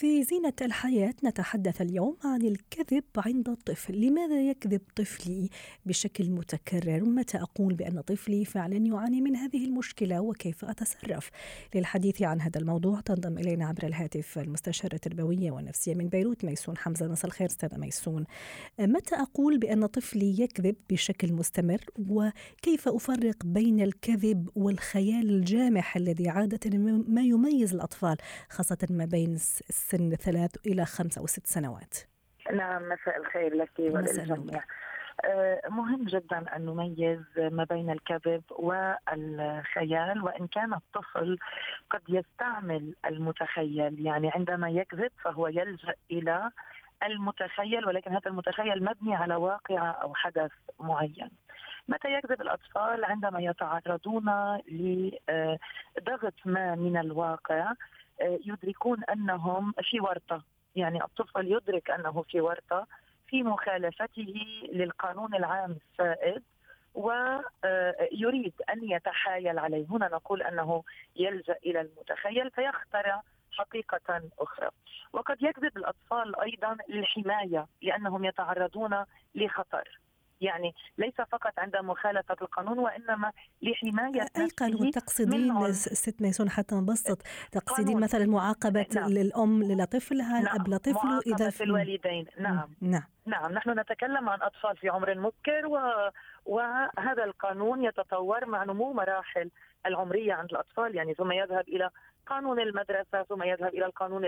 في زينة الحياة نتحدث اليوم عن الكذب عند الطفل. لماذا يكذب طفلي بشكل متكرر؟ متى أقول بأن طفلي فعلا يعاني من هذه المشكلة وكيف أتصرف؟ للحديث عن هذا الموضوع تنضم إلينا عبر الهاتف المستشارة التربوية والنفسية من بيروت ميسون حمزة. مساء الخير أستاذة ميسون. متى أقول بأن طفلي يكذب بشكل مستمر؟ وكيف أفرق بين الكذب والخيال الجامح الذي عادة ما يميز الأطفال خاصة ما بين سن ثلاث إلى خمس أو ست سنوات. نعم مساء الخير لك وللجميع. آه، مهم جدا أن نميز ما بين الكذب والخيال وإن كان الطفل قد يستعمل المتخيل. يعني عندما يكذب فهو يلجأ إلى المتخيل ولكن هذا المتخيل مبني على واقعه أو حدث معين. متى يكذب الأطفال؟ عندما يتعرضون لضغط ما من الواقع يدركون أنهم في ورطة. يعني الطفل يدرك أنه في ورطة في مخالفته للقانون العام السائد ويريد أن يتحايل عليه. هنا نقول أنه يلجأ إلى المتخيل فيخترع حقيقة أخرى. وقد يكذب الأطفال أيضا للحماية لأنهم يتعرضون لخطر. يعني ليس فقط عند مخالفة القانون وإنما لحماية أي قانون؟ تقصدين ست ميسون حتى نبسط تقصدين مثلا معاقبة نعم. للأم لطفلها نعم. الأب لطفله إذا في الوالدين. نعم. نعم. نعم. نحن نتكلم عن أطفال في عمر مبكر و... وهذا القانون يتطور مع نمو مراحل العمرية عند الأطفال يعني ثم يذهب إلى قانون المدرسة ثم يذهب إلى القانون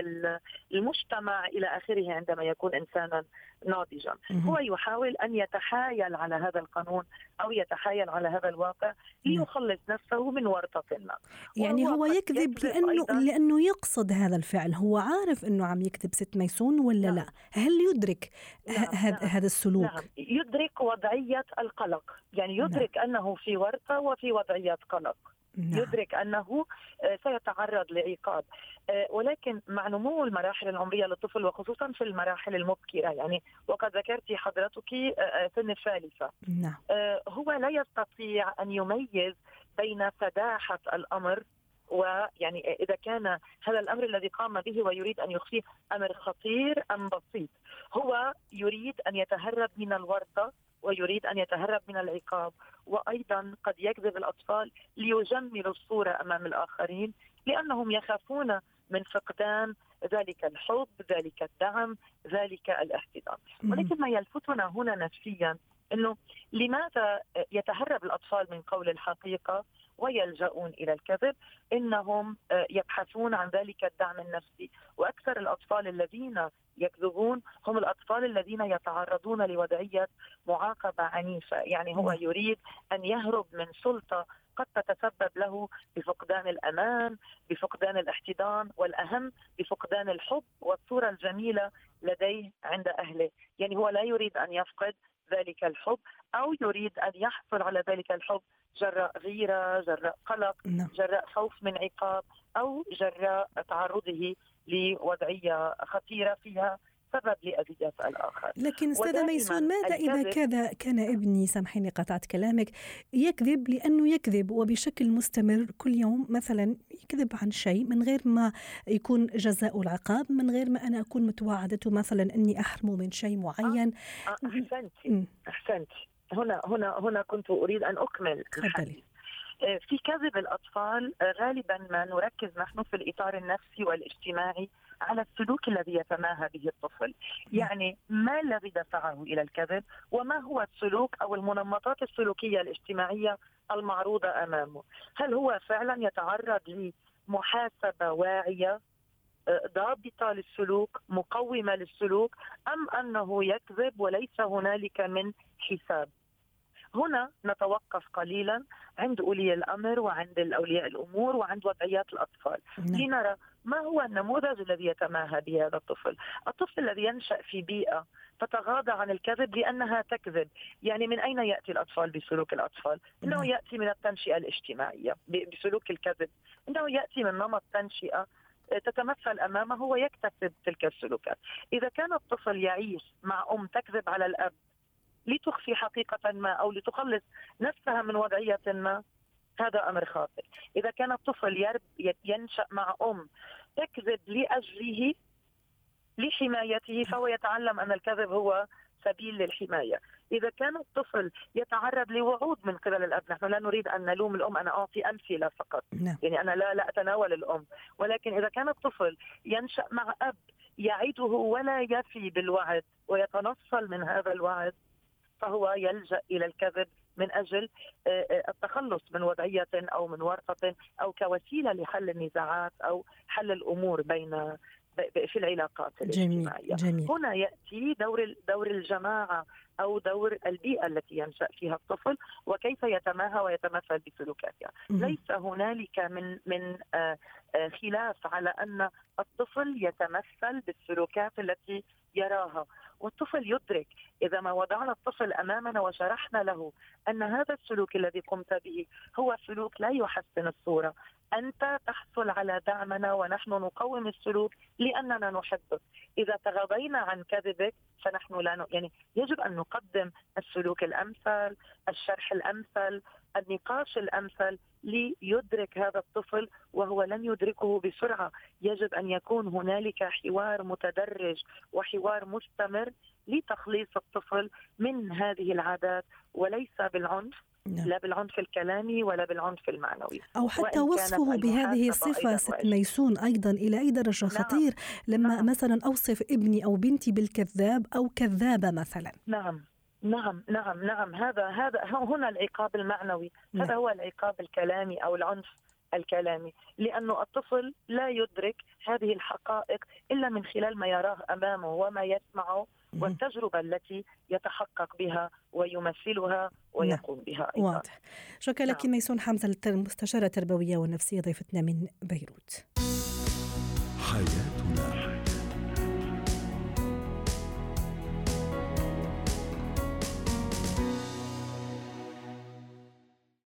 المجتمع إلى آخره عندما يكون إنسانا ناضجا هو يحاول أن يتحايل على هذا القانون أو يتحايل على هذا الواقع ليخلص نفسه من ورطة ما يعني هو يكذب لأنه, لأنه يقصد هذا الفعل هو عارف أنه عم يكذب ست ميسون ولا نعم. لا هل يدرك نعم. نعم. هذا السلوك نعم. يدرك وضعية القلق يعني يدرك نعم. أنه في ورطة وفي وضعية قلق نعم. يدرك أنه آه، سيتعرض لعقاب آه، ولكن مع نمو المراحل العمرية للطفل وخصوصا في المراحل المبكرة يعني وقد ذكرت حضرتك آه، سن الثالثة نعم. هو لا يستطيع أن يميز بين فداحه الأمر ويعني إذا كان هذا الأمر الذي قام به ويريد أن يخفيه أمر خطير أم بسيط هو يريد أن يتهرب من الورطة ويريد أن يتهرب من العقاب. وأيضا قد يكذب الأطفال ليجملوا الصورة أمام الآخرين لأنهم يخافون من فقدان ذلك الحب، ذلك الدعم، ذلك الاحتضان، ولكن ما يلفتنا هنا نفسيا إنه لماذا يتهرب الأطفال من قول الحقيقة؟ ويلجؤون إلى الكذب إنهم يبحثون عن ذلك الدعم النفسي. وأكثر الأطفال الذين يكذبون هم الأطفال الذين يتعرضون لوضعية معاقبة عنيفة، يعني هو يريد أن يهرب من سلطة قد تتسبب له بفقدان الامان، بفقدان الاحتضان، والأهم بفقدان الحب والصورة الجميلة لديه عند أهله، يعني هو لا يريد أن يفقد ذلك الحب أو يريد أن يحصل على ذلك الحب جراء غيرة، جراء قلق، نعم. جراء خوف من عقاب أو جراء تعرضه لوضعية خطيرة فيها سبب لاذيه الآخر. لكن أستاذة ميسون ماذا إذا كذا؟ كان ابني سامحيني قطعت كلامك يكذب لأنه يكذب وبشكل مستمر كل يوم مثلا يكذب عن شيء من غير ما يكون جزاء العقاب من غير ما أنا أكون متوعدته مثلا أني احرمه من شيء معين. آه آه أحسنتي أحسنتي. هنا هنا هنا كنت أريد أن أكمل الحديث. آه، في كذب الأطفال آه، غالبا ما نركز نحن في الإطار النفسي والاجتماعي على السلوك الذي يتماهى به الطفل. يعني ما الذي دفعه إلى الكذب وما هو السلوك أو المنمطات السلوكية الاجتماعية المعروضة أمامه؟ هل هو فعلا يتعرض لمحاسبة واعية آه، ضابطة للسلوك مقومة للسلوك أم أنه يكذب وليس هنالك من حساب؟ هنا نتوقف قليلا عند أولي الأمر وعند اولياء الأمور وعند وضعيات الأطفال. نعم. لنرى ما هو النموذج الذي يتماهى به هذا الطفل؟ الطفل الذي ينشأ في بيئة تتغاضى عن الكذب لأنها تكذب، يعني من أين يأتي الأطفال بسلوك الأطفال؟ إنه نعم. يأتي من التنشئة الاجتماعية بسلوك الكذب، إنه يأتي من نمط تنشئة تتمثل أمامه ويكتسب تلك السلوكات. إذا كان الطفل يعيش مع أم تكذب على الأب لتخفي حقيقة ما أو لتخلص نفسها من وضعية ما هذا أمر خاطئ، إذا كان الطفل يرب ينشأ مع أم تكذب لأجله لحمايته فهو يتعلم أن الكذب هو سبيل للحماية، إذا كان الطفل يتعرض لوعود من قبل الأب، نحن لا نريد أن نلوم الأم أنا أعطي أمثلة فقط، نعم. يعني أنا لا لا أتناول الأم، ولكن إذا كان الطفل ينشأ مع أب يعده ولا يفي بالوعد ويتنصل من هذا الوعد فهو يلجأ إلى الكذب من أجل آه، آه، التخلص من وضعية أو من ورطة أو كوسيلة لحل النزاعات أو حل الأمور بين في العلاقات الاجتماعية. جميل. هنا يأتي دور دور الجماعة أو دور البيئة التي ينشأ فيها الطفل وكيف يتماهى ويتمثل بسلوكاتها. ليس هنالك من من آه، خلاف على أن الطفل يتمثل بالسلوكات التي يراها والطفل يدرك. إذا ما وضعنا الطفل أمامنا وشرحنا له أن هذا السلوك الذي قمت به هو سلوك لا يحسن الصورة. أنت تحصل على دعمنا ونحن نقوم السلوك لأننا نحبك. إذا تغاضينا عن كذبك فنحن لا ن... يعني يجب أن نقدم السلوك الأمثل الشرح الأمثل النقاش الأمثل ليدرك هذا الطفل وهو لن يدركه بسرعة، يجب أن يكون هنالك حوار متدرج وحوار مستمر لتخليص الطفل من هذه العادات وليس بالعنف نعم. لا بالعنف الكلامي ولا بالعنف المعنوي أو حتى وصفه بهذه الصفة ست ميسون أيضا إلى أي درجة نعم. خطير لما نعم. مثلا أوصف ابني أو بنتي بالكذاب أو كذابة مثلا نعم نعم نعم نعم هذا هذا هنا العقاب المعنوي نعم. هذا هو العقاب الكلامي أو العنف الكلامي لأنه الطفل لا يدرك هذه الحقائق إلا من خلال ما يراه أمامه وما يسمعه والتجربة التي يتحقق بها ويمثلها ويقوم نعم. بها أيضا. واضح شكرا نعم. لك ميسون حمزة المستشارة التربوية والنفسية ضيفتنا من بيروت حياتي